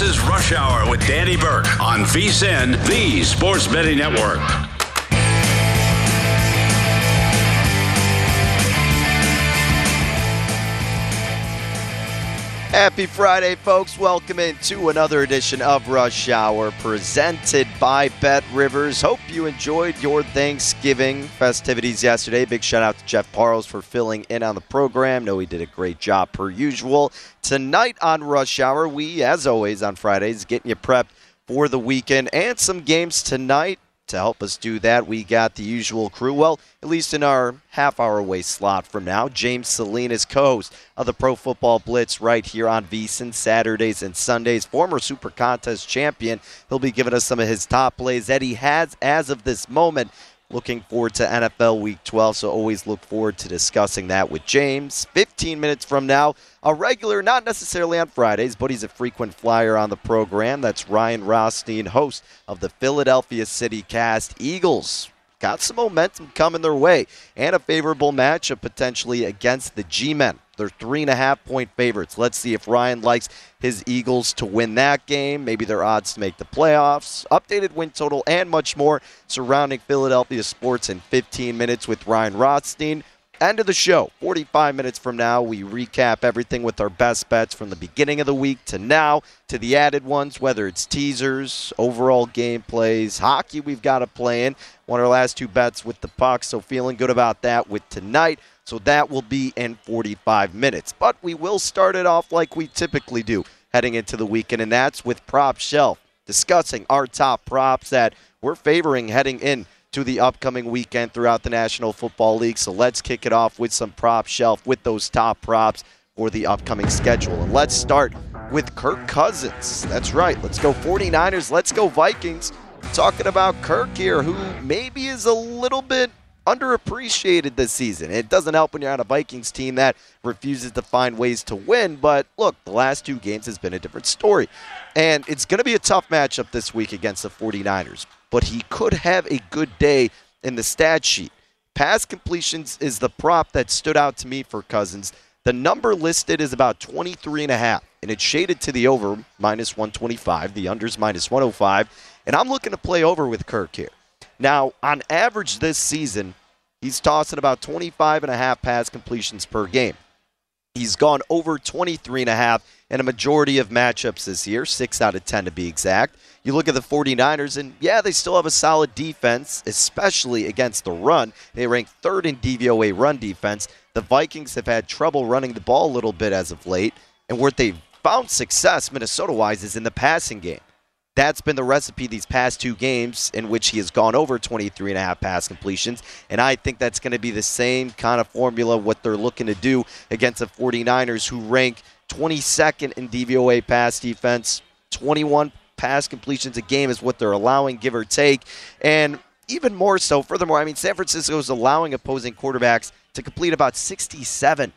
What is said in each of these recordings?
This is Rush Hour with Danny Burke on VSIN, the Sports Betting Network. Happy Friday, folks. Welcome into another edition of Rush Hour presented by Bet Rivers. Hope you enjoyed your Thanksgiving festivities yesterday. Big shout out to Jeff Parles for filling in on the program. Know he did a great job per usual. Tonight on Rush Hour, we, as always on Fridays, getting you prepped for the weekend and some games tonight. To help us do that, we got the usual crew. Well, at least in our half hour away slot from now, James Salinas, co host of the Pro Football Blitz, right here on VSIN Saturdays and Sundays. Former Super Contest champion. He'll be giving us some of his top plays that he has as of this moment. Looking forward to NFL Week 12, so always look forward to discussing that with James. 15 minutes from now, a regular, not necessarily on Fridays, but he's a frequent flyer on the program. That's Ryan Rothstein, host of the Philadelphia City Cast Eagles. Got some momentum coming their way and a favorable matchup potentially against the G Men. They're three and a half point favorites. Let's see if Ryan likes his Eagles to win that game, maybe their odds to make the playoffs, updated win total, and much more surrounding Philadelphia sports in 15 minutes with Ryan Rothstein. End of the show. 45 minutes from now, we recap everything with our best bets from the beginning of the week to now to the added ones, whether it's teasers, overall game plays, hockey we've got to play in. Won our last two bets with the puck, so feeling good about that with tonight. So that will be in 45 minutes. But we will start it off like we typically do heading into the weekend, and that's with Prop Shelf, discussing our top props that we're favoring heading in to the upcoming weekend throughout the National Football League. So let's kick it off with some prop shelf with those top props for the upcoming schedule. And let's start with Kirk Cousins. That's right. Let's go 49ers. Let's go Vikings. Talking about Kirk here, who maybe is a little bit underappreciated this season. It doesn't help when you're on a Vikings team that refuses to find ways to win, but look, the last two games has been a different story. And it's going to be a tough matchup this week against the 49ers, but he could have a good day in the stat sheet. Pass completions is the prop that stood out to me for Cousins. The number listed is about 23 and a half, and it's shaded to the over minus 125, the unders minus 105, and I'm looking to play over with Kirk here. Now, on average this season, he's tossing about 25 and a half pass completions per game. He's gone over 23 and a half in a majority of matchups this year, 6 out of 10 to be exact. You look at the 49ers, and yeah, they still have a solid defense, especially against the run. They rank third in DVOA run defense. The Vikings have had trouble running the ball a little bit as of late. And where they've found success, Minnesota wise, is in the passing game. That's been the recipe these past two games in which he has gone over 23 and a half pass completions. And I think that's going to be the same kind of formula, what they're looking to do against the 49ers, who rank 22nd in DVOA pass defense, 21 pass completions a game is what they're allowing, give or take. And even more so, furthermore, I mean, San Francisco is allowing opposing quarterbacks to complete about 67%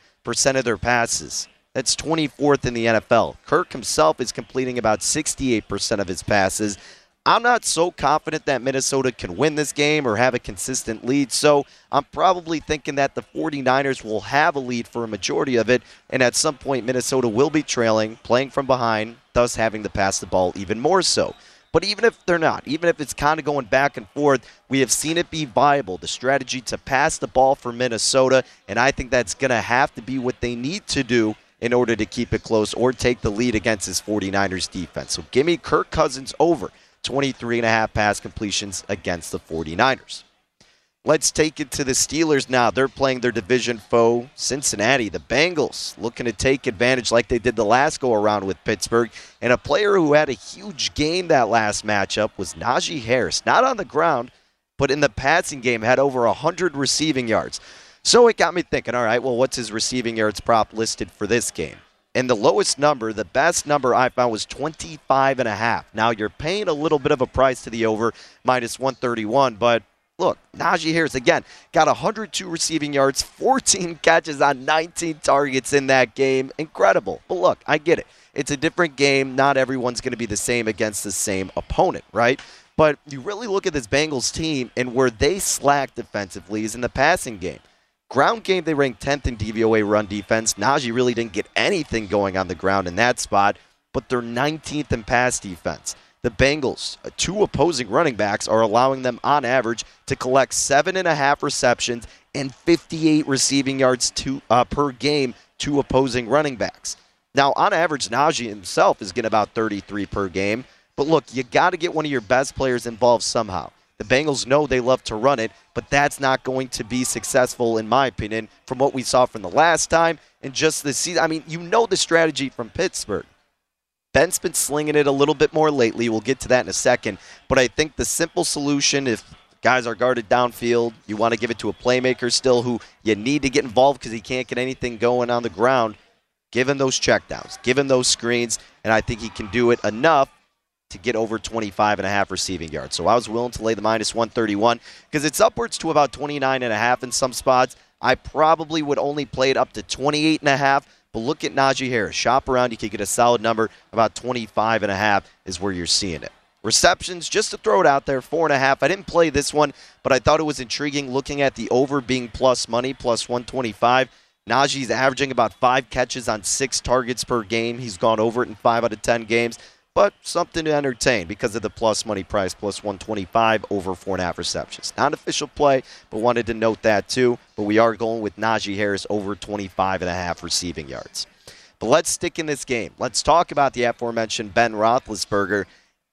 of their passes. That's 24th in the NFL. Kirk himself is completing about 68% of his passes. I'm not so confident that Minnesota can win this game or have a consistent lead, so I'm probably thinking that the 49ers will have a lead for a majority of it, and at some point, Minnesota will be trailing, playing from behind, thus having to pass the ball even more so. But even if they're not, even if it's kind of going back and forth, we have seen it be viable. The strategy to pass the ball for Minnesota, and I think that's going to have to be what they need to do in order to keep it close or take the lead against his 49ers defense. So give me Kirk Cousins over 23 and a half pass completions against the 49ers. Let's take it to the Steelers now. They're playing their division foe, Cincinnati. The Bengals looking to take advantage like they did the last go around with Pittsburgh. And a player who had a huge game that last matchup was Najee Harris. Not on the ground, but in the passing game, had over 100 receiving yards. So it got me thinking, all right, well, what's his receiving yards prop listed for this game? And the lowest number, the best number I found was 25 and a half. Now you're paying a little bit of a price to the over, minus 131, but look, Najee Harris again got 102 receiving yards, 14 catches on 19 targets in that game. Incredible. But look, I get it. It's a different game. Not everyone's going to be the same against the same opponent, right? But you really look at this Bengals team and where they slack defensively is in the passing game. Ground game, they ranked 10th in DVOA run defense. Najee really didn't get anything going on the ground in that spot, but they're 19th in pass defense. The Bengals, uh, two opposing running backs, are allowing them on average to collect seven and a half receptions and 58 receiving yards to, uh, per game to opposing running backs. Now, on average, Najee himself is getting about 33 per game. But look, you got to get one of your best players involved somehow. The Bengals know they love to run it, but that's not going to be successful, in my opinion, from what we saw from the last time and just this season. I mean, you know the strategy from Pittsburgh. Ben's been slinging it a little bit more lately. We'll get to that in a second. But I think the simple solution, if guys are guarded downfield, you want to give it to a playmaker still who you need to get involved because he can't get anything going on the ground. Give him those checkdowns, give him those screens, and I think he can do it enough to get over 25 and a half receiving yards. So I was willing to lay the minus 131 because it's upwards to about 29 and a half in some spots. I probably would only play it up to 28 and a half. But look at Najee Harris. Shop around. You could get a solid number. About 25 and a half is where you're seeing it. Receptions, just to throw it out there, four and a half. I didn't play this one, but I thought it was intriguing looking at the over being plus money, plus 125. Najee's averaging about five catches on six targets per game. He's gone over it in five out of 10 games but something to entertain because of the plus money price, plus 125 over four and a half receptions. Not official play, but wanted to note that too. But we are going with Najee Harris over 25 and a half receiving yards. But let's stick in this game. Let's talk about the aforementioned Ben Roethlisberger.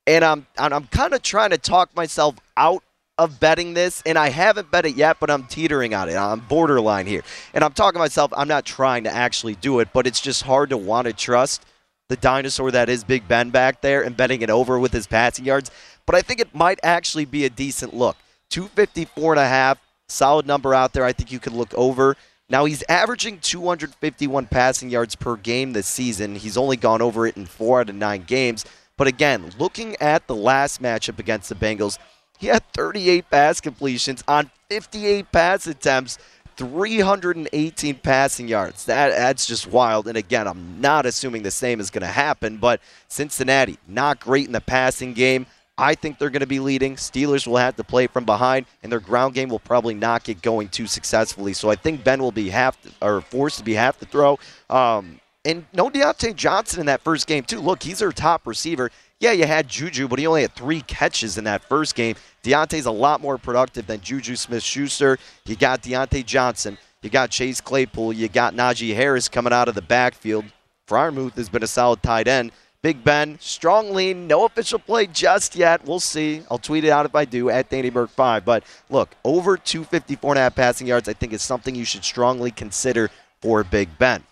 And I'm, I'm kind of trying to talk myself out of betting this, and I haven't bet it yet, but I'm teetering on it. I'm borderline here. And I'm talking to myself, I'm not trying to actually do it, but it's just hard to want to trust the dinosaur that is Big Ben back there and betting it over with his passing yards. But I think it might actually be a decent look. 254 and a half, solid number out there. I think you could look over. Now he's averaging 251 passing yards per game this season. He's only gone over it in four out of nine games. But again, looking at the last matchup against the Bengals, he had 38 pass completions on 58 pass attempts 318 passing yards. That that's just wild. And again, I'm not assuming the same is going to happen, but Cincinnati not great in the passing game. I think they're going to be leading. Steelers will have to play from behind, and their ground game will probably not get going too successfully. So I think Ben will be half to, or forced to be half to throw. Um, and no Diontae Johnson in that first game too. Look, he's their top receiver. Yeah, you had Juju, but he only had three catches in that first game. Diontae's a lot more productive than Juju Smith Schuster. You got Diontae Johnson. You got Chase Claypool. You got Najee Harris coming out of the backfield. Freiermuth has been a solid tight end. Big Ben, strong lean, no official play just yet. We'll see. I'll tweet it out if I do at Danny Burke 5. But look, over 254 and a half passing yards, I think is something you should strongly consider for Big Ben.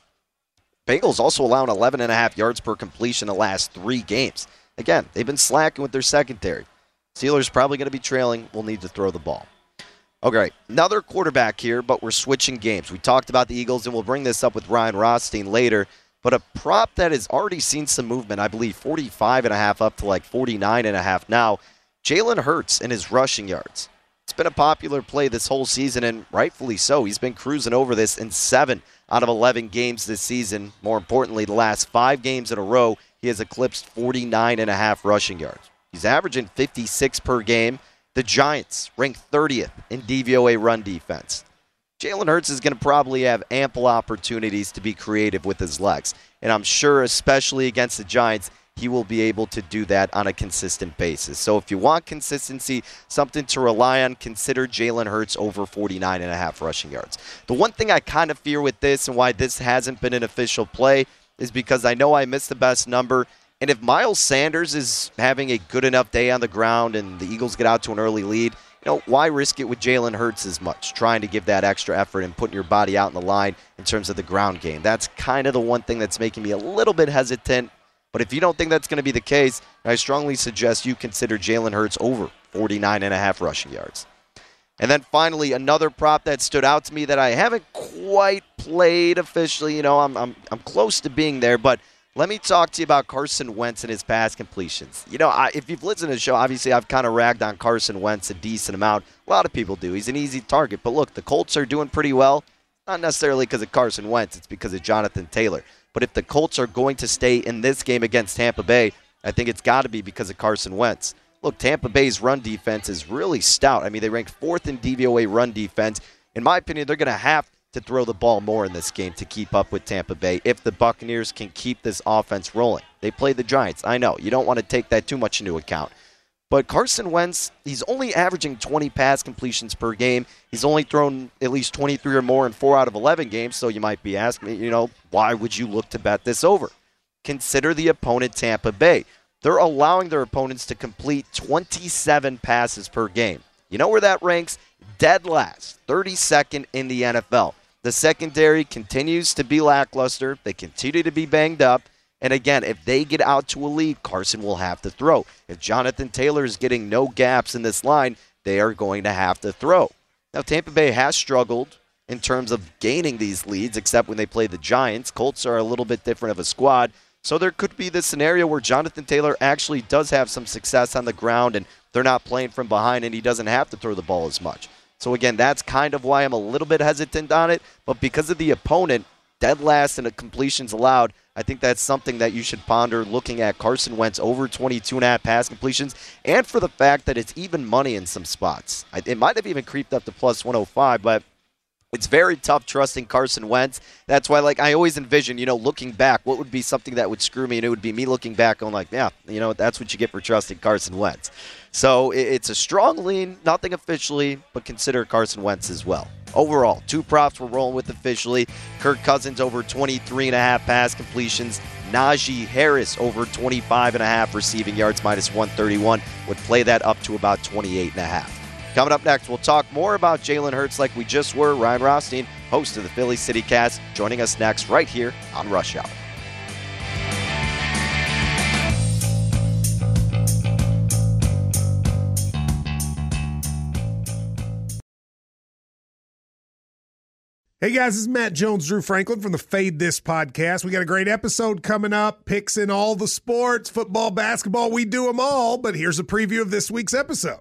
Bengals also allowing 11 and a half yards per completion the last three games. Again, they've been slacking with their secondary. Steelers probably going to be trailing. We'll need to throw the ball. Okay, another quarterback here, but we're switching games. We talked about the Eagles, and we'll bring this up with Ryan Rothstein later. But a prop that has already seen some movement, I believe 45 and a half up to like 49 and a half now. Jalen Hurts and his rushing yards. It's been a popular play this whole season, and rightfully so. He's been cruising over this in seven out of 11 games this season. More importantly, the last five games in a row, he has eclipsed 49 and a half rushing yards. He's averaging 56 per game. The Giants rank 30th in DVOA run defense. Jalen Hurts is going to probably have ample opportunities to be creative with his legs. And I'm sure, especially against the Giants, he will be able to do that on a consistent basis. So if you want consistency, something to rely on, consider Jalen Hurts over 49 and a half rushing yards. The one thing I kind of fear with this and why this hasn't been an official play is because I know I missed the best number. And if Miles Sanders is having a good enough day on the ground and the Eagles get out to an early lead, you know, why risk it with Jalen Hurts as much, trying to give that extra effort and putting your body out in the line in terms of the ground game? That's kind of the one thing that's making me a little bit hesitant. But if you don't think that's going to be the case, I strongly suggest you consider Jalen Hurts over 49 and a half rushing yards. And then finally, another prop that stood out to me that I haven't quite played officially. You know, I'm, I'm, I'm close to being there, but – let me talk to you about Carson Wentz and his pass completions. You know, I, if you've listened to the show, obviously I've kind of ragged on Carson Wentz a decent amount. A lot of people do. He's an easy target. But look, the Colts are doing pretty well. Not necessarily because of Carson Wentz, it's because of Jonathan Taylor. But if the Colts are going to stay in this game against Tampa Bay, I think it's got to be because of Carson Wentz. Look, Tampa Bay's run defense is really stout. I mean, they rank fourth in DVOA run defense. In my opinion, they're going to have to throw the ball more in this game to keep up with Tampa Bay if the Buccaneers can keep this offense rolling. They play the Giants. I know. You don't want to take that too much into account. But Carson Wentz, he's only averaging 20 pass completions per game. He's only thrown at least 23 or more in 4 out of 11 games, so you might be asking me, you know, why would you look to bet this over? Consider the opponent Tampa Bay. They're allowing their opponents to complete 27 passes per game. You know where that ranks? Dead last, 32nd in the NFL. The secondary continues to be lackluster. They continue to be banged up. And again, if they get out to a lead, Carson will have to throw. If Jonathan Taylor is getting no gaps in this line, they are going to have to throw. Now, Tampa Bay has struggled in terms of gaining these leads, except when they play the Giants. Colts are a little bit different of a squad. So there could be this scenario where Jonathan Taylor actually does have some success on the ground and they're not playing from behind and he doesn't have to throw the ball as much. So again, that's kind of why I'm a little bit hesitant on it. But because of the opponent, dead last and completions allowed, I think that's something that you should ponder looking at Carson Wentz over 22 and a half pass completions, and for the fact that it's even money in some spots. It might have even creeped up to plus 105, but it's very tough trusting Carson Wentz. That's why, like, I always envision, you know, looking back, what would be something that would screw me, and it would be me looking back on, like, yeah, you know, that's what you get for trusting Carson Wentz. So it's a strong lean, nothing officially, but consider Carson Wentz as well. Overall, two props we're rolling with officially. Kirk Cousins over 23 and a half pass completions. Najee Harris over 25 and a half receiving yards minus 131 would play that up to about 28 and a half. Coming up next, we'll talk more about Jalen Hurts like we just were. Ryan Rothstein, host of the Philly City Cast, joining us next right here on Rush Hour. Hey guys, this is Matt Jones, Drew Franklin from the Fade This podcast. We got a great episode coming up, picks in all the sports, football, basketball, we do them all. But here's a preview of this week's episode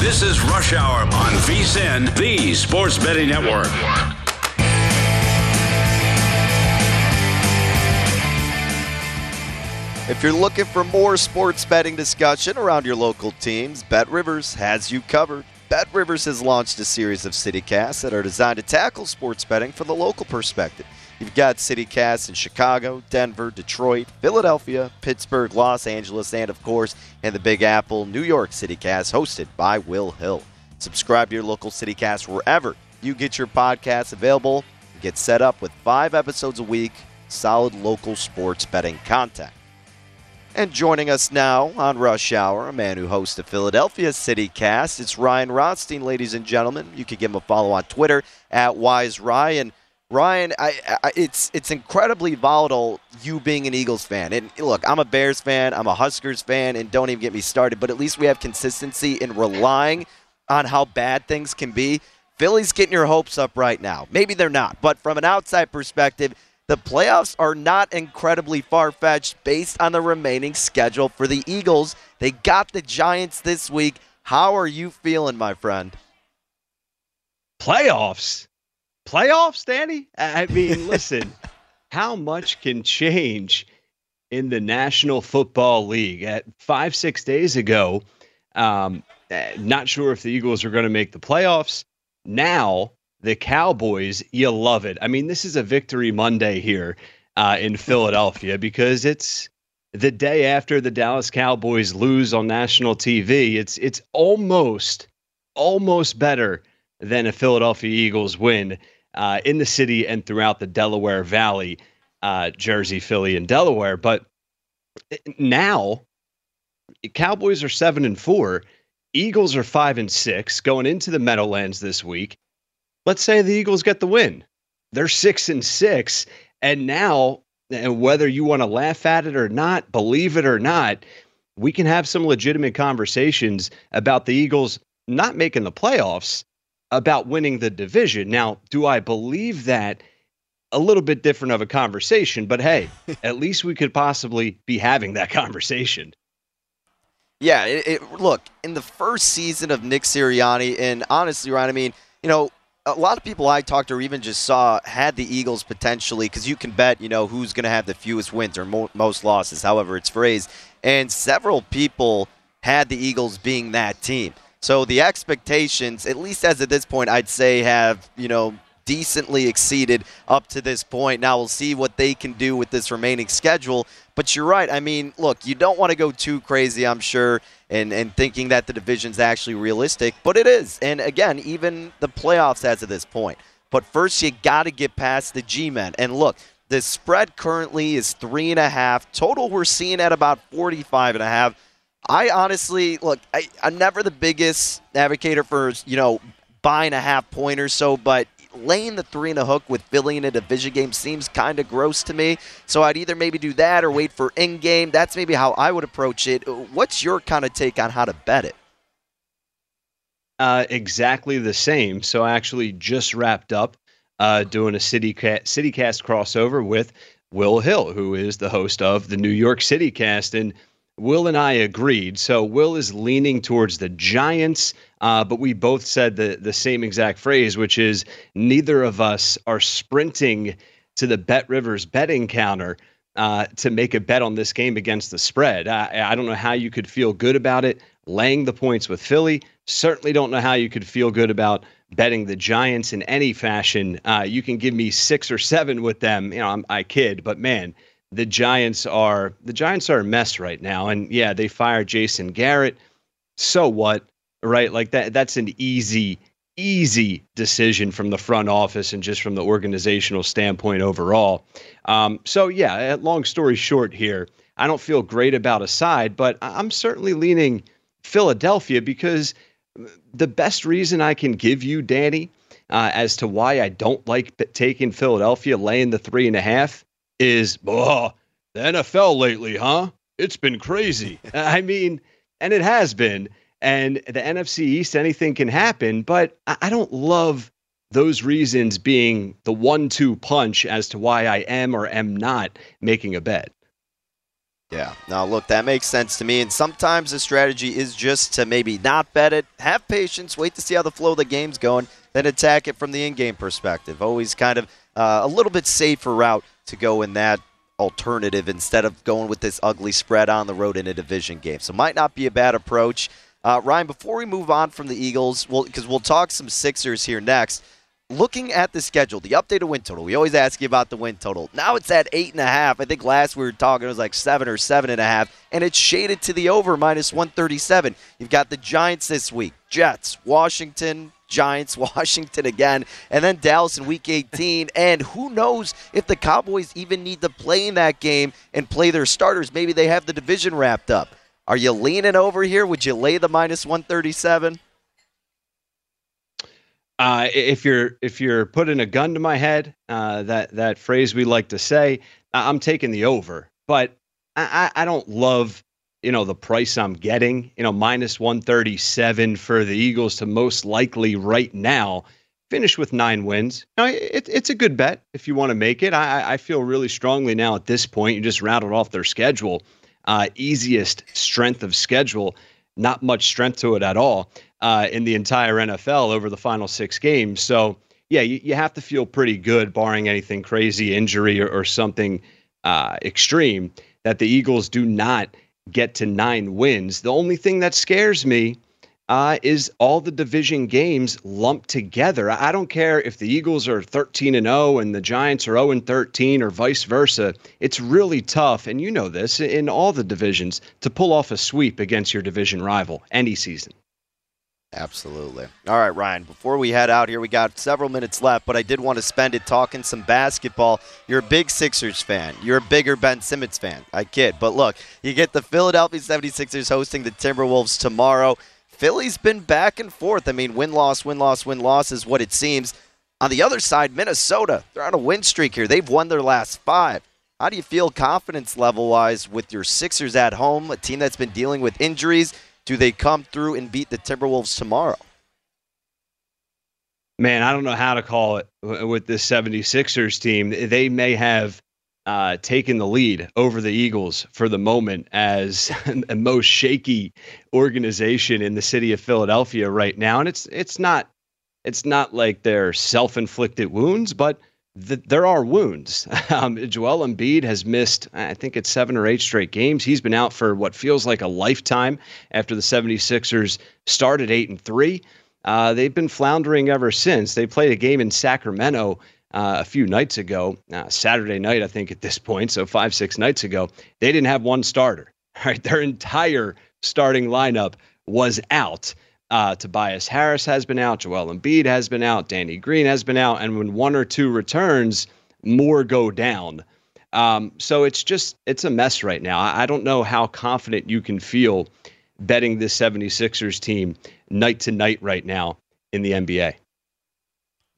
This is Rush Hour on VSIN, the Sports Betting Network. If you're looking for more sports betting discussion around your local teams, Bet Rivers has you covered. Bet Rivers has launched a series of CityCasts that are designed to tackle sports betting from the local perspective. You've got CityCasts in Chicago, Denver, Detroit, Philadelphia, Pittsburgh, Los Angeles, and of course, in the Big Apple, New York CityCast, hosted by Will Hill. Subscribe to your local CityCast wherever you get your podcasts available. Get set up with five episodes a week, solid local sports betting content. And joining us now on Rush Hour, a man who hosts the Philadelphia City Cast, it's Ryan Rothstein, ladies and gentlemen. You can give him a follow on Twitter at Wise Ryan. Ryan, I, I, it's it's incredibly volatile. You being an Eagles fan, and look, I'm a Bears fan, I'm a Huskers fan, and don't even get me started. But at least we have consistency in relying on how bad things can be. Philly's getting your hopes up right now. Maybe they're not, but from an outside perspective, the playoffs are not incredibly far fetched based on the remaining schedule for the Eagles. They got the Giants this week. How are you feeling, my friend? Playoffs? Playoffs, Danny? I mean, listen, how much can change in the National Football League? At five, six days ago, um, not sure if the Eagles are going to make the playoffs. Now, the Cowboys, you love it. I mean, this is a victory Monday here uh, in Philadelphia because it's the day after the Dallas Cowboys lose on national TV. It's it's almost almost better than a Philadelphia Eagles win uh, in the city and throughout the Delaware Valley, uh, Jersey, Philly, and Delaware. But now, Cowboys are seven and four. Eagles are five and six going into the Meadowlands this week. Let's say the Eagles get the win. They're six and six. And now, and whether you want to laugh at it or not, believe it or not, we can have some legitimate conversations about the Eagles not making the playoffs, about winning the division. Now, do I believe that? A little bit different of a conversation, but hey, at least we could possibly be having that conversation. Yeah, it, it, look, in the first season of Nick Sirianni, and honestly, Ryan, I mean, you know, a lot of people I talked to or even just saw had the Eagles potentially because you can bet, you know, who's going to have the fewest wins or mo- most losses, however it's phrased. and several people had the Eagles being that team. So the expectations, at least as at this point, I'd say have, you know, decently exceeded up to this point. Now we'll see what they can do with this remaining schedule. But you're right. I mean, look, you don't want to go too crazy, I'm sure, and, and thinking that the division's actually realistic, but it is. And again, even the playoffs as of this point. But first, you got to get past the G Men. And look, the spread currently is three and a half. Total, we're seeing at about 45 and a half. I honestly look. I, I'm never the biggest advocate for you know buying a half point or so, but laying the three and a hook with Philly in a division game seems kind of gross to me. So I'd either maybe do that or wait for in game. That's maybe how I would approach it. What's your kind of take on how to bet it? Uh, exactly the same. So I actually just wrapped up uh, doing a City CityCast crossover with Will Hill, who is the host of the New York City Cast, and Will and I agreed. So Will is leaning towards the Giants, uh, but we both said the the same exact phrase, which is neither of us are sprinting to the Bet Rivers betting counter uh, to make a bet on this game against the spread. I, I don't know how you could feel good about it laying the points with Philly. Certainly don't know how you could feel good about betting the Giants in any fashion. Uh, you can give me six or seven with them. You know, I'm, I kid, but man the Giants are the Giants are a mess right now. And yeah, they fired Jason Garrett. So what? Right? Like that that's an easy easy decision from the front office and just from the organizational standpoint overall. Um, so yeah, long story short here, I don't feel great about a side, but I'm certainly leaning Philadelphia because the best reason I can give you, Danny, uh, as to why I don't like taking Philadelphia laying the three and a half is, oh, the NFL lately, huh? It's been crazy. I mean, and it has been. And the NFC East, anything can happen, but I don't love those reasons being the one two punch as to why I am or am not making a bet. Yeah. Now, look, that makes sense to me. And sometimes the strategy is just to maybe not bet it, have patience, wait to see how the flow of the game's going, then attack it from the in game perspective. Always kind of uh, a little bit safer route to go in that alternative instead of going with this ugly spread on the road in a division game. So might not be a bad approach. Uh, Ryan, before we move on from the Eagles, well, because we'll talk some Sixers here next. Looking at the schedule, the updated win total. We always ask you about the win total. Now it's at eight and a half. I think last we were talking it was like seven or seven and a half, and it's shaded to the over minus one thirty seven. You've got the Giants this week, Jets, Washington, Giants, Washington again, and then Dallas in week 18. And who knows if the Cowboys even need to play in that game and play their starters. Maybe they have the division wrapped up. Are you leaning over here? Would you lay the minus 137? Uh, if you're if you're putting a gun to my head, uh, that that phrase we like to say, I'm taking the over. But I, I don't love you know the price I'm getting, you know minus 137 for the Eagles to most likely right now finish with nine wins. Now, it, it's a good bet if you want to make it. I, I feel really strongly now at this point. You just rattled off their schedule, uh, easiest strength of schedule, not much strength to it at all uh, in the entire NFL over the final six games. So yeah, you, you have to feel pretty good, barring anything crazy, injury or, or something uh, extreme, that the Eagles do not get to nine wins. The only thing that scares me uh, is all the division games lumped together. I don't care if the Eagles are 13 and 0 and the Giants are 0 and 13 or vice versa. It's really tough, and you know this in all the divisions, to pull off a sweep against your division rival any season. Absolutely. All right, Ryan, before we head out here, we got several minutes left, but I did want to spend it talking some basketball. You're a big Sixers fan. You're a bigger Ben Simmons fan. I kid. But look, you get the Philadelphia 76ers hosting the Timberwolves tomorrow. Philly's been back and forth. I mean, win loss, win loss, win loss is what it seems. On the other side, Minnesota, they're on a win streak here. They've won their last five. How do you feel confidence level wise with your Sixers at home, a team that's been dealing with injuries? Do they come through and beat the Timberwolves tomorrow? Man, I don't know how to call it with this 76ers team. They may have uh, taken the lead over the Eagles for the moment as the most shaky organization in the city of Philadelphia right now. And it's it's not it's not like they're self-inflicted wounds, but th- there are wounds. Um, Joel Embiid has missed, I think it's seven or eight straight games. He's been out for what feels like a lifetime after the 76ers started 8 and 3. Uh, they've been floundering ever since. They played a game in Sacramento uh, a few nights ago, uh, Saturday night, I think, at this point, so five, six nights ago. They didn't have one starter. Right, their entire starting lineup was out. Uh, Tobias Harris has been out, Joel Embiid has been out, Danny Green has been out, and when one or two returns, more go down. Um, so it's just it's a mess right now. I, I don't know how confident you can feel betting this 76ers team night to night right now in the NBA.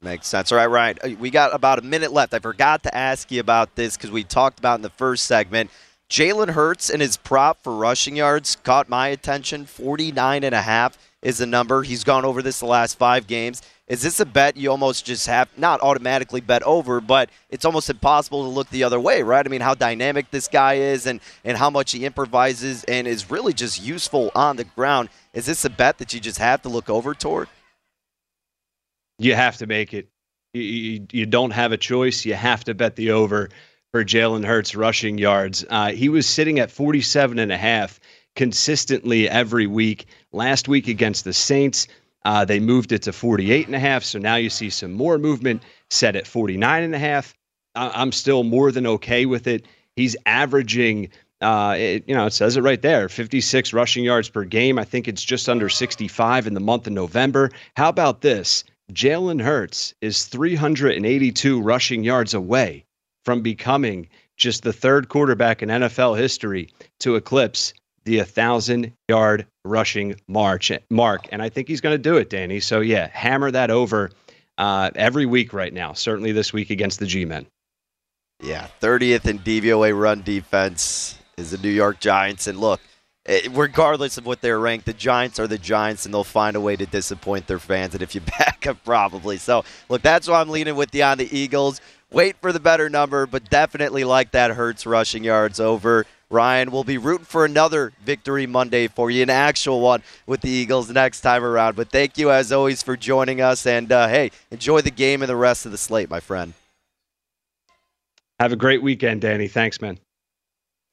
Makes sense. All right, Ryan. Uh, we got about a minute left. I forgot to ask you about this because we talked about in the first segment. Jalen Hurts and his prop for rushing yards caught my attention. 49 and a half is the number. He's gone over this the last five games. Is this a bet you almost just have not automatically bet over, but it's almost impossible to look the other way, right? I mean, how dynamic this guy is and, and how much he improvises and is really just useful on the ground. Is this a bet that you just have to look over toward? You have to make it. You, you, you don't have a choice. You have to bet the over for Jalen Hurts rushing yards. Uh, he was sitting at 47 and a half consistently every week. Last week against the Saints, uh, they moved it to 48 and a half. So now you see some more movement set at 49 and a half. I'm still more than okay with it. He's averaging, uh, it, you know, it says it right there 56 rushing yards per game. I think it's just under 65 in the month of November. How about this? Jalen Hurts is 382 rushing yards away from becoming just the third quarterback in NFL history to eclipse the 1,000 yard rushing march mark. And I think he's going to do it, Danny. So, yeah, hammer that over uh, every week right now, certainly this week against the G Men. Yeah, 30th in DVOA run defense is the New York Giants. And look, eh, regardless of what they're ranked, the Giants are the Giants, and they'll find a way to disappoint their fans. And if you back up, probably. So, look, that's why I'm leaning with you on the Eagles. Wait for the better number, but definitely like that Hurts rushing yards over. Ryan, we'll be rooting for another victory Monday for you, an actual one with the Eagles next time around. But thank you, as always, for joining us. And uh, hey, enjoy the game and the rest of the slate, my friend. Have a great weekend, Danny. Thanks, man.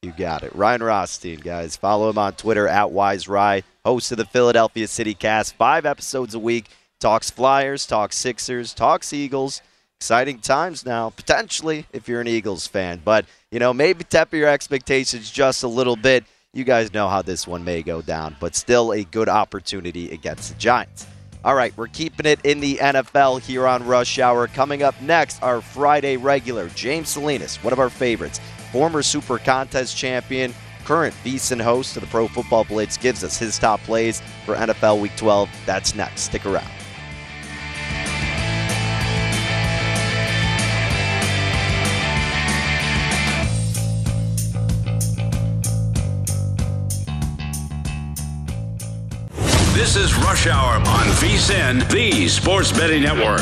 You got it. Ryan Rothstein, guys. Follow him on Twitter at WiseRye, host of the Philadelphia City Cast. Five episodes a week. Talks Flyers, talks Sixers, talks Eagles. Exciting times now, potentially, if you're an Eagles fan. But, you know, maybe temper your expectations just a little bit. You guys know how this one may go down, but still a good opportunity against the Giants. All right, we're keeping it in the NFL here on Rush Hour. Coming up next, our Friday regular, James Salinas, one of our favorites, former Super Contest champion, current VSiN host of the Pro Football Blitz, gives us his top plays for NFL Week 12. That's next. Stick around. Rush Hour on VSiN, the Sports Betting Network.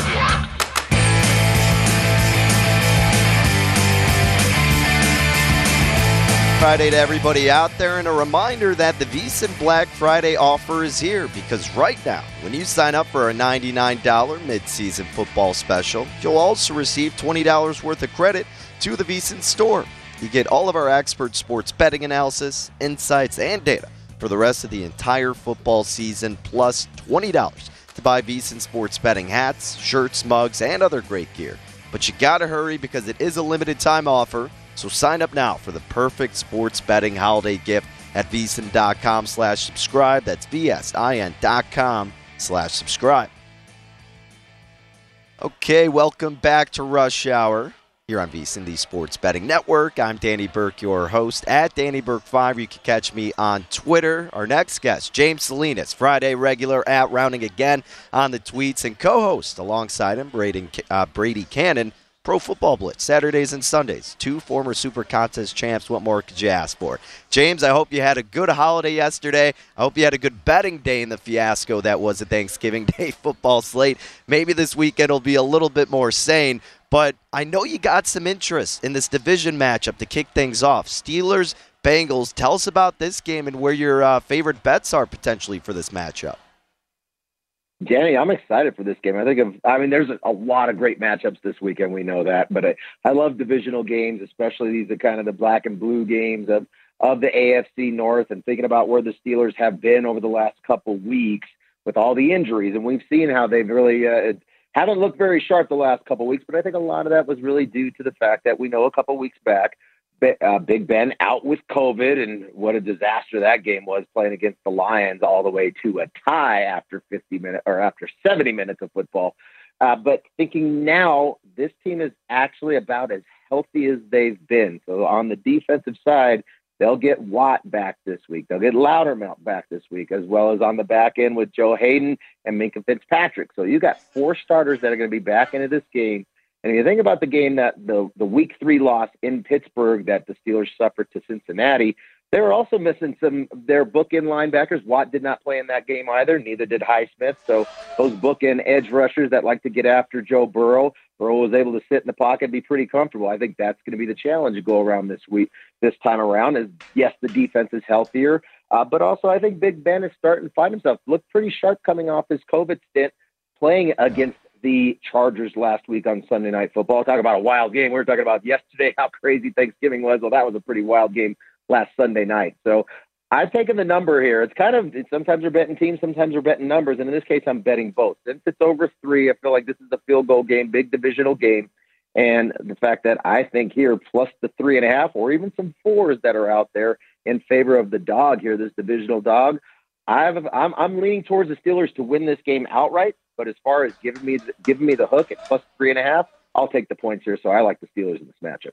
Friday to everybody out there, and a reminder that the VSiN Black Friday offer is here because right now, when you sign up for a $99 midseason football special, you'll also receive $20 worth of credit to the VSiN store. You get all of our expert sports betting analysis, insights, and data for the rest of the entire football season, plus $20 to buy VSiN Sports betting hats, shirts, mugs, and other great gear. But you gotta hurry because it is a limited time offer. So sign up now for the perfect sports betting holiday gift at vsin.com slash subscribe. That's vsin.com slash subscribe. Okay, welcome back to Rush Hour here on VSiN, the Sports Betting Network. I'm Danny Burke, your host at Danny Burke5. You can catch me on Twitter. Our next guest, James Salinas, Friday regular at Rounding Again on the tweets, and co host alongside him, Brady, uh, Brady Kannon, Pro Football Blitz, Saturdays and Sundays. Two former Super Contest champs. What more could you ask for? James, I hope you had a good holiday yesterday. I hope you had a good betting day in the fiasco that was a Thanksgiving Day football slate. Maybe this weekend will be a little bit more sane. But I know you got some interest in this division matchup to kick things off. Steelers, Bengals. Tell us about this game and where your uh, favorite bets are potentially for this matchup. Danny, I'm excited for this game. I think of, I mean, there's a, lot of great matchups this weekend. We know that, but I, I love divisional games, especially these are kind of the black and blue games of of the AFC North, and thinking about where the Steelers have been over the last couple weeks with all the injuries, and we've seen how they've really uh, haven't looked very sharp the last couple weeks. But I think a lot of that was really due to the fact that we know a couple weeks back uh, Big Ben out with COVID, and what a disaster that game was playing against the Lions all the way to a tie after 50 minutes or after 70 minutes of football. Uh, but thinking now, this team is actually about as healthy as they've been. So on the defensive side, they'll get Watt back this week. They'll get Loudermilk back this week, as well as on the back end with Joe Haden and Minkah Fitzpatrick. So you got four starters that are going to be back into this game and if you think about the game that the the week three loss in Pittsburgh that the Steelers suffered to Cincinnati, they were also missing some their bookend linebackers. Watt did not play in that game either. Neither did Highsmith. So those bookend edge rushers that like to get after Joe Burrow, Burrow was able to sit in the pocket and be pretty comfortable. I think that's going to be the challenge to go around this week, this time around. Is yes, the defense is healthier, uh, but also I think Big Ben is starting to find himself. Looked pretty sharp coming off his COVID stint, playing against the Chargers last week on Sunday Night Football. Talk about a wild game. We were talking about yesterday how crazy Thanksgiving was. Well, that was a pretty wild game last Sunday night. So I've taken the number here. It's kind of sometimes we're betting teams, sometimes we're betting numbers, and in this case, I'm betting both. Since it's over three, I feel like this is a field goal game, big divisional game, and the fact that I think here plus the three and a half, or even some fours that are out there in favor of the dog here, this divisional dog. I've, I'm, I'm leaning towards the Steelers to win this game outright. But as far as giving me giving me the hook at plus three and a half, I'll take the points here. So I like the Steelers in this matchup.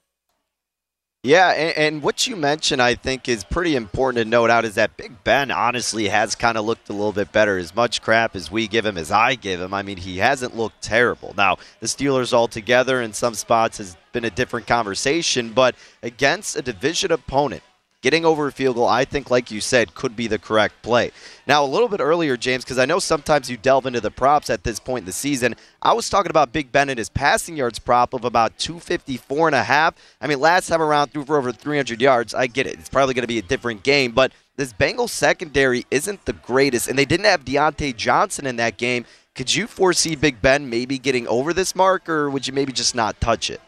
Yeah, and, and, what you mentioned, I think, is pretty important to note out is that Big Ben honestly has kind of looked a little bit better. As much crap as we give him, as I give him, I mean, he hasn't looked terrible. Now, the Steelers altogether in some spots has been a different conversation, but against a division opponent, Getting over a field goal, I think, like you said, could be the correct play. Now, a little bit earlier, James, because I know sometimes you delve into the props at this point in the season. I was talking about Big Ben and his passing yards prop of about 254 and a half. I mean, last time around threw for over 300 yards. I get it. It's probably going to be a different game, but this Bengals secondary isn't the greatest, and they didn't have Diontae Johnson in that game. Could you foresee Big Ben maybe getting over this mark, or would you maybe just not touch it?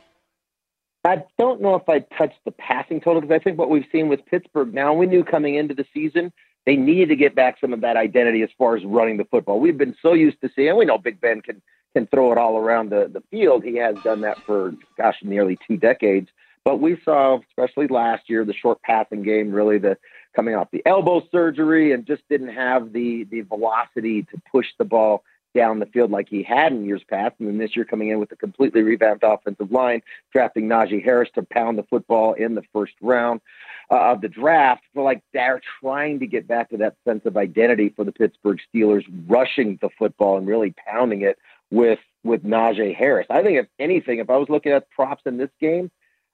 I don't know if I touched the passing total because I think what we've seen with Pittsburgh now, we knew coming into the season they needed to get back some of that identity as far as running the football. We've been so used to seeing, we know Big Ben can can throw it all around the, the field. He has done that for gosh, nearly two decades. But we saw, especially last year, the short passing game, really the coming off the elbow surgery and just didn't have the the velocity to push the ball down the field like he had in years past. And then this year coming in with a completely revamped offensive line, drafting Najee Harris to pound the football in the first round uh, of the draft. So like they're trying to get back to that sense of identity for the Pittsburgh Steelers, rushing the football and really pounding it with with Najee Harris. I think if anything, if I was looking at props in this game,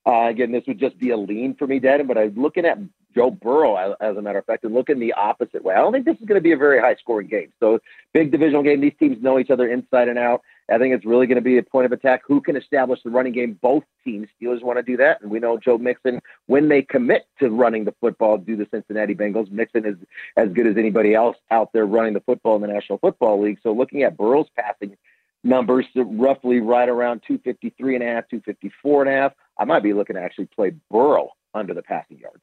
uh, again, this would just be a lean for me, Dad. But I'm looking at Joe Burrow, as, a matter of fact, and looking the opposite way. I don't think this is going to be a very high scoring game. So, big divisional game. These teams know each other inside and out. I think it's really going to be a point of attack. Who can establish the running game? Both teams, Steelers want to do that. And we know Joe Mixon, when they commit to running the football, do the Cincinnati Bengals. Mixon is as good as anybody else out there running the football in the National Football League. So, looking at Burrow's passing numbers roughly right around 253 and a half, 254 and a half. I might be looking to actually play Burrow under the passing yards.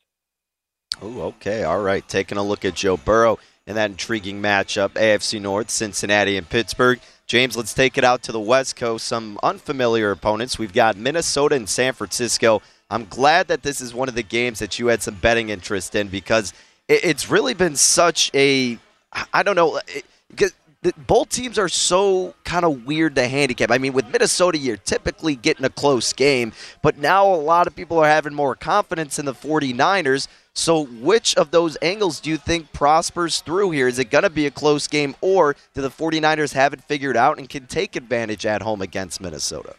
Oh, okay. All right. Taking a look at Joe Burrow in that intriguing matchup, AFC North, Cincinnati and Pittsburgh. James, let's take it out to the West Coast. Some unfamiliar opponents. We've got Minnesota and San Francisco. I'm glad that this is one of the games that you had some betting interest in because it's really been such a, I don't know, the, both teams are so kind of weird to handicap. I mean, with Minnesota, you're typically getting a close game, but now a lot of people are having more confidence in the 49ers. So, which of those angles do you think prospers through here? Is it going to be a close game, or do the 49ers have it figured out and can take advantage at home against Minnesota?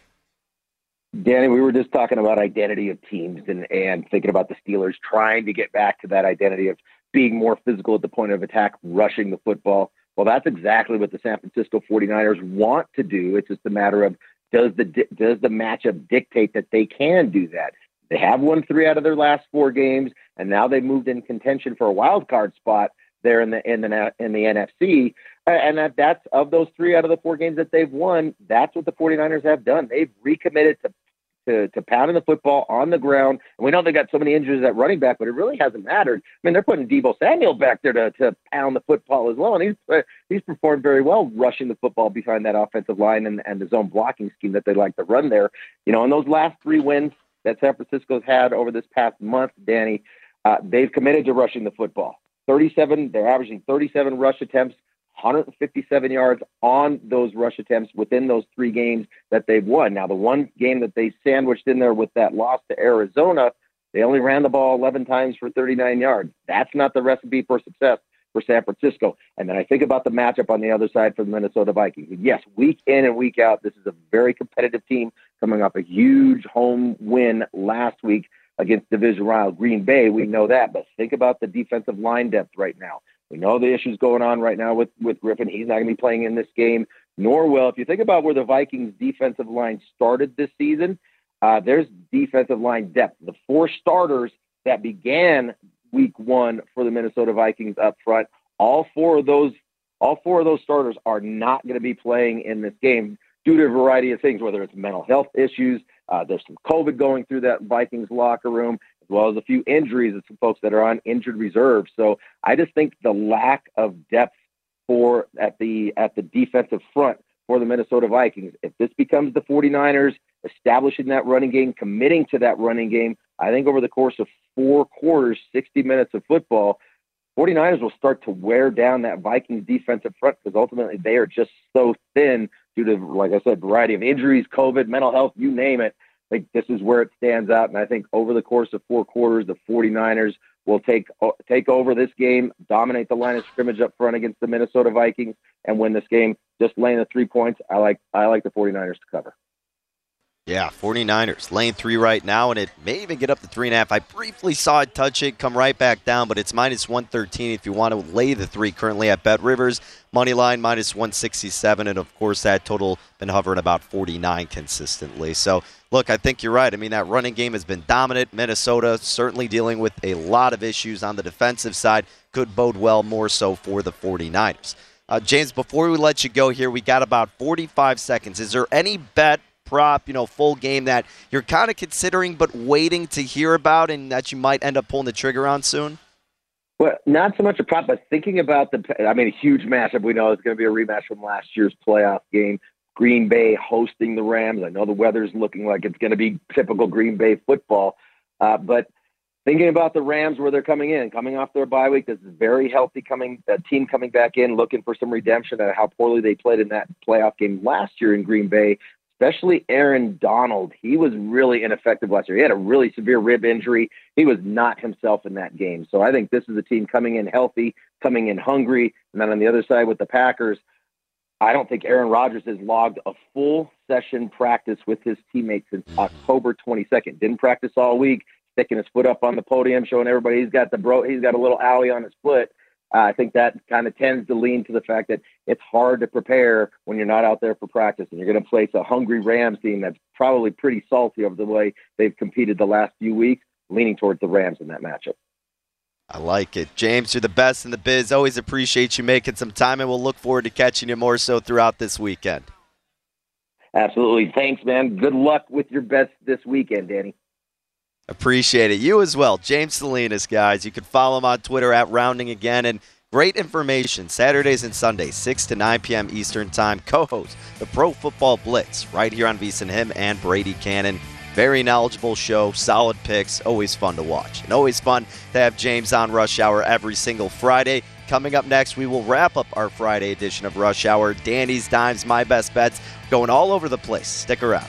Danny, we were just talking about identity of teams and, and thinking about the Steelers trying to get back to that identity of being more physical at the point of attack, rushing the football. Well, that's exactly what the San Francisco 49ers want to do. It's just a matter of does the does the matchup dictate that they can do that? They have won three out of their last four games, and now they've moved in contention for a wild card spot there in the in the in the NFC. And that, that's of those three out of the four games that they've won, that's what the 49ers have done. They've recommitted to to, to pounding the football on the ground. And we know they got so many injuries at running back, but it really hasn't mattered. I mean, they're putting Deebo Samuel back there to, to pound the football as well. And he's uh, he's performed very well rushing the football behind that offensive line and, and the zone blocking scheme that they like to run there. You know, in those last three wins that San Francisco's had over this past month, Danny, uh, they've committed to rushing the football. 37, they're averaging 37 rush attempts 157 yards on those rush attempts within those three games that they've won. Now, the one game that they sandwiched in there with that loss to Arizona, they only ran the ball 11 times for 39 yards. That's not the recipe for success for San Francisco. And then I think about the matchup on the other side for the Minnesota Vikings. Yes, week in and week out, this is a very competitive team coming off a huge home win last week against division rival Green Bay. We know that, but think about the defensive line depth right now. We know the issues going on right now with, with Griffen. He's not going to be playing in this game, nor will. If you think about where the Vikings defensive line started this season, uh, there's defensive line depth. The four starters that began week one for the Minnesota Vikings up front, all four of those, all four of those starters are not going to be playing in this game due to a variety of things, whether it's mental health issues, uh, there's some COVID going through that Vikings locker room as well as a few injuries of some folks that are on injured reserve. So I just think the lack of depth for at the at the defensive front for the Minnesota Vikings. If this becomes the 49ers establishing that running game, committing to that running game, I think over the course of four quarters, 60 minutes of football, 49ers will start to wear down that Vikings defensive front because ultimately they are just so thin due to, like I said, variety of injuries, COVID, mental health, you name it. I think this is where it stands out. And I think over the course of four quarters, the 49ers will take uh, take over this game, dominate the line of scrimmage up front against the Minnesota Vikings, and win this game. Just laying the three points, I like I like the 49ers to cover. Yeah, 49ers, lane three right now, and it may even get up to three and a half. I briefly saw it touch it, come right back down, but it's minus 113 if you want to lay the three currently at Bet Rivers. Money line minus 167, and of course that total been hovering about 49 consistently. So, look, I think you're right. I mean, that running game has been dominant. Minnesota certainly dealing with a lot of issues on the defensive side. Could bode well more so for the 49ers. Uh, James, before we let you go here, we got about 45 seconds. Is there any bet prop, you know, full game that you're kind of considering but waiting to hear about and that you might end up pulling the trigger on soon? Well, not so much a prop, but thinking about the, I mean, a huge matchup. We know it's going to be a rematch from last year's playoff game. Green Bay hosting the Rams. I know the weather's looking like it's going to be typical Green Bay football, uh, but thinking about the Rams where they're coming in, coming off their bye week, this is very healthy coming a team coming back in, looking for some redemption at how poorly they played in that playoff game last year in Green Bay especially Aaron Donald. He was really ineffective last year. He had a really severe rib injury. He was not himself in that game. So I think this is a team coming in healthy, coming in hungry. And then on the other side with the Packers, I don't think Aaron Rodgers has logged a full session practice with his teammates since October 22nd. Didn't practice all week, sticking his foot up on the podium, showing everybody he's got the bro, he's got a little alley on his foot. Uh, I think that kind of tends to lean to the fact that it's hard to prepare when you're not out there for practice and you're going to face a hungry Rams team that's probably pretty salty over the way they've competed the last few weeks, leaning towards the Rams in that matchup. I like it. James, you're the best in the biz. Always appreciate you making some time, and we'll look forward to catching you more so throughout this weekend. Absolutely. Thanks, man. Good luck with your bets this weekend, Danny. Appreciate it. You as well. James Salinas, guys. You can follow him on Twitter at Rounding Again. And great information Saturdays and Sundays, 6 to 9 p.m. Eastern Time. Co host the Pro Football Blitz right here on VSiN Him and Brady Kannon. Very knowledgeable show, solid picks, always fun to watch. And always fun to have James on Rush Hour every single Friday. Coming up next, we will wrap up our Friday edition of Rush Hour. Danny's Dimes, My Best Bets, going all over the place. Stick around.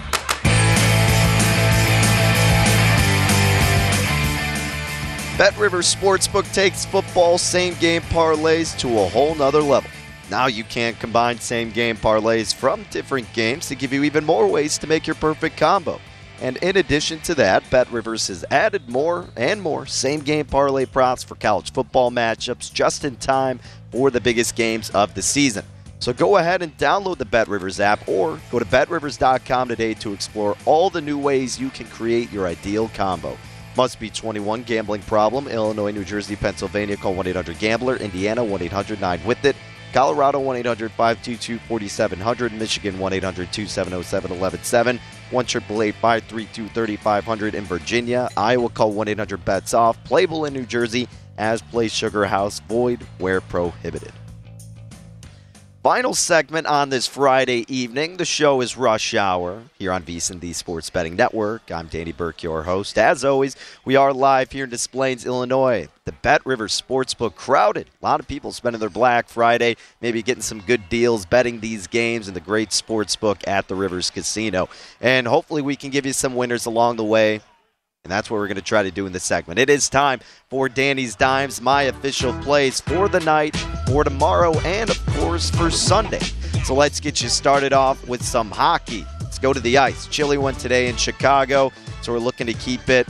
Bet Rivers Sportsbook takes football same game parlays to a whole nother level. Now you can combine same game parlays from different games to give you even more ways to make your perfect combo. And in addition to that, Bet Rivers has added more and more same game parlay props for college football matchups just in time for the biggest games of the season. So go ahead and download the Bet Rivers app or go to betrivers.com today to explore all the new ways you can create your ideal combo. Must be 21. Gambling problem. Illinois, New Jersey, Pennsylvania. Call 1 800 Gambler. Indiana 1 800 9 with it. Colorado 1 800 522 4700. Michigan 1 800 270 7117. 1 532 3500 in Virginia. Iowa call 1 800 bets off. Playable in New Jersey as Play Sugar House. Void where prohibited. Final segment on this Friday evening. The show is Rush Hour here on VSIN, the Sports Betting Network. I'm Danny Burke, your host. As always, we are live here in Des Plaines, Illinois. The Bet River Sportsbook crowded. A lot of people spending their Black Friday, maybe getting some good deals, betting these games in the great sportsbook at the Rivers Casino. And hopefully, we can give you some winners along the way. And that's what we're going to try to do in this segment. It is time for Danny's Dimes, my official plays for the night, for tomorrow, and of course for Sunday. So let's get you started off with some hockey. Let's go to the ice. Chilly one today in Chicago. So we're looking to keep it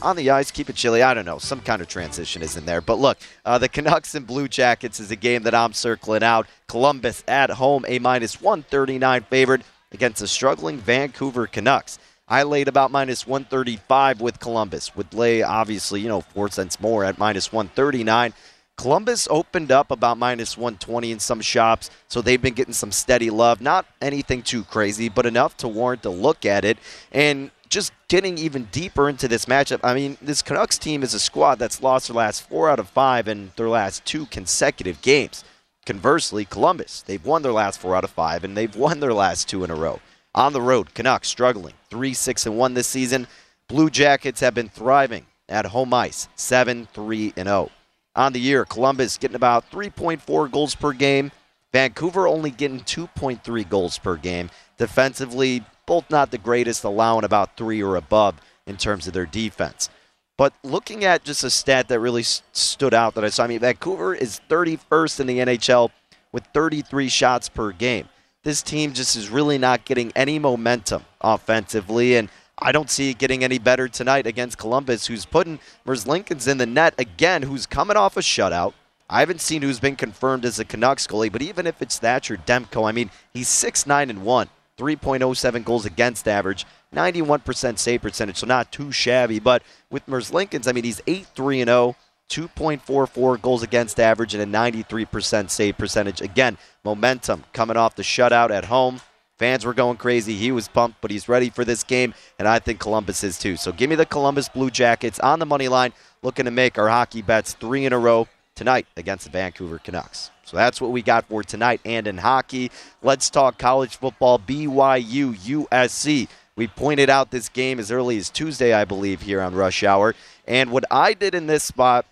on the ice, keep it chilly. I don't know. Some kind of transition is in there. But look, uh, the Canucks and Blue Jackets is a game that I'm circling out. Columbus at home, a minus 139 favored against the struggling Vancouver Canucks. I laid about minus 135 with Columbus. Would lay, obviously, you know, four cents more at minus 139. Columbus opened up about minus 120 in some shops, so they've been getting some steady love. Not anything too crazy, but enough to warrant a look at it. And just getting even deeper into this matchup, I mean, this Canucks team is a squad that's lost their last four out of five in their last two consecutive games. Conversely, Columbus, they've won their last four out of five, and they've won their last two in a row. On the road, Canucks struggling, 3 6 and 1 this season. Blue Jackets have been thriving at home ice, 7 3 and 0. On the year, Columbus getting about 3.4 goals per game, Vancouver only getting 2.3 goals per game. Defensively, both not the greatest, allowing about three or above in terms of their defense. But looking at just a stat that really stood out that I saw, I mean, Vancouver is 31st in the NHL with 33 shots per game. This team just is really not getting any momentum offensively, and I don't see it getting any better tonight against Columbus, who's putting Merzlikins in the net again, who's coming off a shutout. I haven't seen who's been confirmed as a Canucks goalie, but even if it's Thatcher Demko, I mean, he's 6 9 and 1, 3.07 goals against average, 91% save percentage, so not too shabby. But with Merzlikins, I mean, he's 8 3 and 0, 2.44 goals against average, and a 93% save percentage. Again, momentum coming off the shutout at home. Fans were going crazy. He was pumped, but he's ready for this game, and I think Columbus is too. So give me the Columbus Blue Jackets on the money line, looking to make our hockey bets three in a row tonight against the Vancouver Canucks. So that's what we got for tonight and in hockey. Let's talk college football BYU USC. We pointed out this game as early as Tuesday, I believe, here on Rush Hour. And what I did in this spot,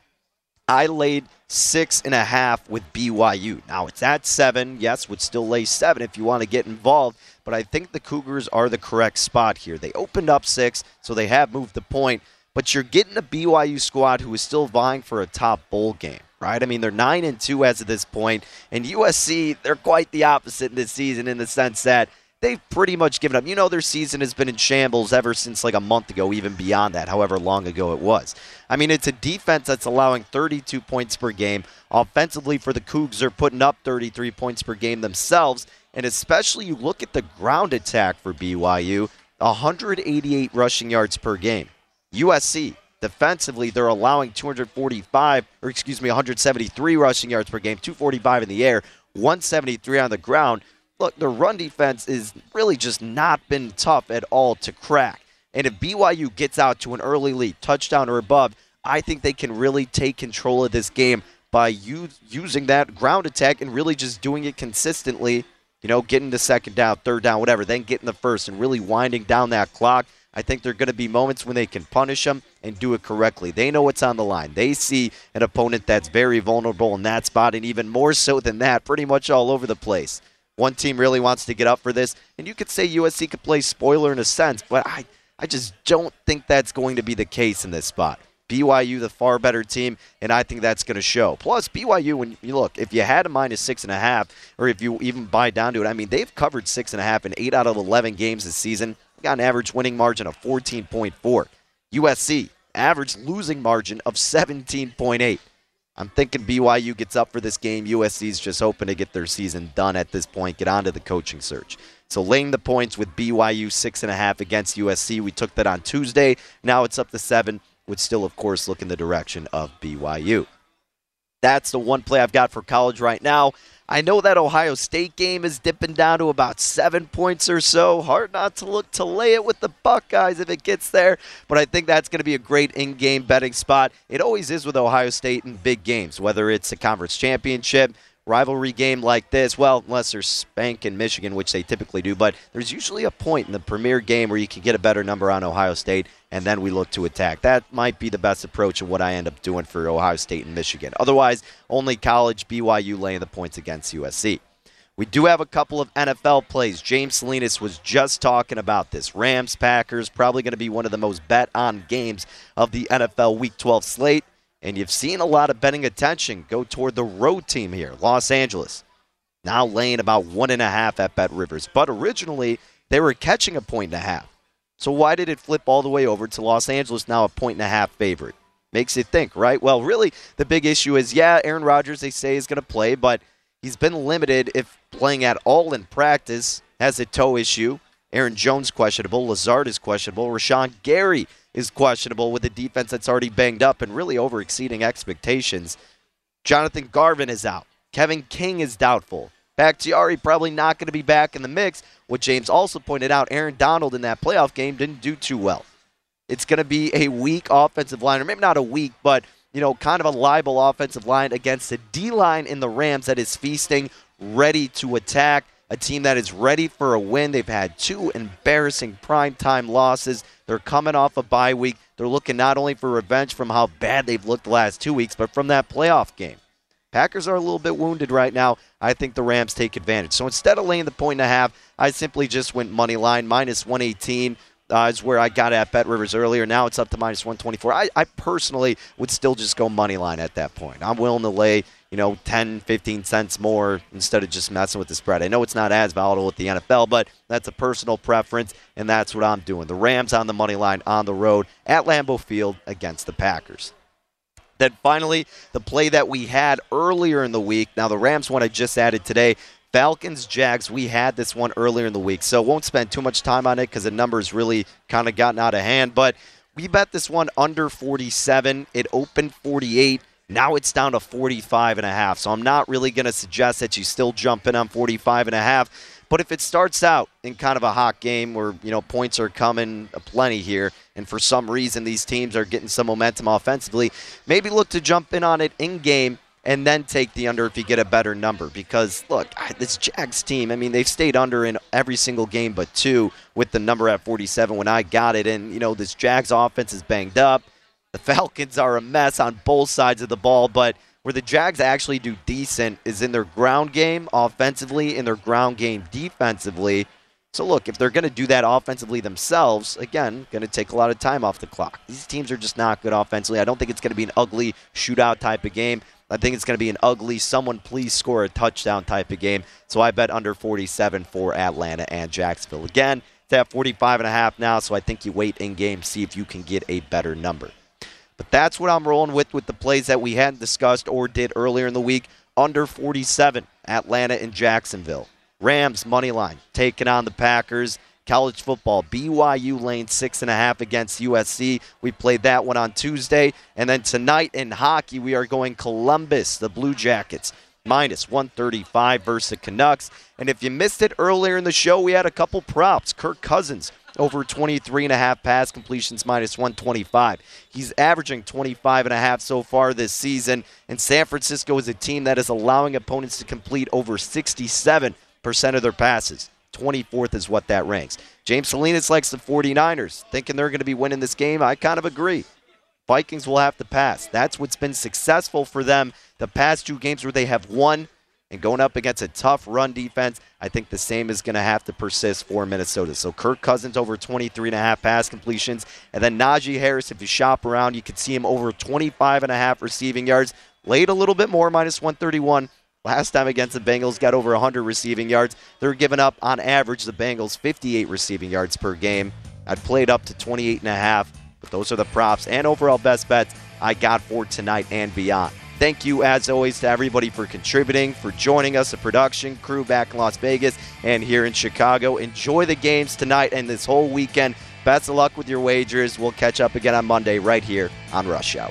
I laid six and a half with BYU. Now it's at seven. Yes, would still lay seven if you want to get involved. But I think the Cougars are the correct spot here. They opened up six, so they have moved the point. But you're getting a BYU squad who is still vying for a top bowl game right? I mean, they're nine and two as of this point, and USC they're quite the opposite in this season in the sense that they've pretty much given up. You know, their season has been in shambles ever since like a month ago, even beyond that, however long ago it was. I mean, it's a defense that's allowing 32 points per game. Offensively, for the Cougs, they're putting up 33 points per game themselves, and especially you look at the ground attack for BYU, 188 rushing yards per game. USC defensively, they're allowing 245, or excuse me, 173 rushing yards per game, 245 in the air, 173 on the ground. Look, the run defense is really just not been tough at all to crack. And if BYU gets out to an early lead, touchdown or above, I think they can really take control of this game by use, using that ground attack and really just doing it consistently. You know, getting the second down, third down, whatever, then getting the first and really winding down that clock. I think there are going to be moments when they can punish them and do it correctly. They know what's on the line. They see an opponent that's very vulnerable in that spot, and even more so than that, pretty much all over the place. One team really wants to get up for this, and you could say USC could play spoiler in a sense, but I, I just don't think that's going to be the case in this spot. BYU, the far better team, and I think that's going to show. Plus, BYU, when you look, if you had a minus six and a half, or if you even buy down to it, I mean, they've covered six and a half in eight out of 11 games this season got an average winning margin of 14.4. USC, average losing margin of 17.8. I'm thinking BYU gets up for this game. USC's just hoping to get their season done at this point, get onto the coaching search. So laying the points with BYU six and a half against USC. We took that on Tuesday. Now it's up to seven, which still, of course, look in the direction of BYU. That's the one play I've got for college right now. I know that Ohio State game is dipping down to about seven points or so. Hard not to look to lay it with the Buckeyes if it gets there, but I think that's going to be a great in game betting spot. It always is with Ohio State in big games, whether it's a conference championship, rivalry game like this, well, unless there's Spank in Michigan, which they typically do, but there's usually a point in the premier game where you can get a better number on Ohio State, and then we look to attack. That might be the best approach of what I end up doing for Ohio State and Michigan. Otherwise, only college BYU laying the points against USC. We do have a couple of NFL plays. James Salinas was just talking about this. Rams, Packers, probably going to be one of the most bet on games of the NFL Week 12 slate. And you've seen a lot of betting attention go toward the road team here, Los Angeles. Now laying about one and a half at Bet Rivers. But originally, they were catching a point and a half. So why did it flip all the way over to Los Angeles, now a point and a half favorite? Makes you think, right? Well, really, the big issue is yeah, Aaron Rodgers, they say, is going to play, but he's been limited if playing at all in practice, has a toe issue. Aaron Jones questionable. Lazard is questionable. Rashan Gary is questionable with a defense that's already banged up and really over exceeding expectations. Jonathan Garvin is out. Kevin King is doubtful. Bakhtiari probably not going to be back in the mix. What James also pointed out, Aaron Donald in that playoff game didn't do too well. It's going to be a weak offensive line, or maybe not a weak, but you know, kind of a liable offensive line against a D line in the Rams that is feasting, ready to attack a team that is ready for a win. They've had two embarrassing primetime losses. They're coming off a bye week. They're looking not only for revenge from how bad they've looked the last two weeks, but from that playoff game. Packers are a little bit wounded right now. I think the Rams take advantage. So instead of laying the point and a half, I simply just went money line minus 118 uh, is where I got at Bet Rivers earlier. Now it's up to minus 124. I, I personally would still just go money line at that point. I'm willing to lay, you know, 10, 15 cents more instead of just messing with the spread. I know it's not as volatile with the NFL, but that's a personal preference, and that's what I'm doing. The Rams on the money line on the road at Lambeau Field against the Packers. Then finally, the play that we had earlier in the week. Now, the Rams one I just added today. Falcons, Jags, we had this one earlier in the week, so won't spend too much time on it because the numbers really kind of gotten out of hand. But we bet this one under 47. It opened 48. Now it's down to 45 and a half. So I'm not really going to suggest that you still jump in on 45 and a half. But if it starts out in kind of a hot game where, you know, points are coming plenty here, and for some reason these teams are getting some momentum offensively, maybe look to jump in on it in game and then take the under if you get a better number. Because, look, this Jags team, I mean, they've stayed under in every single game but two with the number at 47 when I got it. And, you know, this Jags offense is banged up. The Falcons are a mess on both sides of the ball, but where the Jags actually do decent is in their ground game offensively, in their ground game defensively. So look, if they're going to do that offensively themselves, again, going to take a lot of time off the clock. These teams are just not good offensively. I don't think it's going to be an ugly shootout type of game. I think it's going to be an ugly, someone please score a touchdown type of game. So I bet under 47 for Atlanta and Jacksonville. Again, it's at 45 and a half now, so I think you wait in game, see if you can get a better number. But that's what I'm rolling with with the plays that we hadn't discussed or did earlier in the week. Under 47, Atlanta and Jacksonville. Rams money line taking on the Packers college football. BYU lane six and a half against USC. We played that one on Tuesday. And then tonight in hockey, we are going Columbus, the Blue Jackets, minus 135 versus the Canucks. And if you missed it earlier in the show, we had a couple props. Kirk Cousins over 23 and a half pass completions minus 125. He's averaging 25 and a half so far this season. And San Francisco is a team that is allowing opponents to complete over 67% of their passes. 24th is what that ranks. James Salinas likes the 49ers, thinking they're going to be winning this game. I kind of agree. Vikings will have to pass. That's what's been successful for them the past two games where they have won and going up against a tough run defense. I think the same is going to have to persist for Minnesota. So Kirk Cousins over 23 and a half pass completions, and then Najee Harris. If you shop around, you could see him over 25 and a half receiving yards. Laid a little bit more, minus 131. Last time against the Bengals, got over 100 receiving yards. They're giving up, on average, the Bengals 58 receiving yards per game. I'd played up to 28 and a half, but those are the props and overall best bets I got for tonight and beyond. Thank you, as always, to everybody for contributing, for joining us, the production crew back in Las Vegas and here in Chicago. Enjoy the games tonight and this whole weekend. Best of luck with your wagers. We'll catch up again on Monday right here on Rush Hour.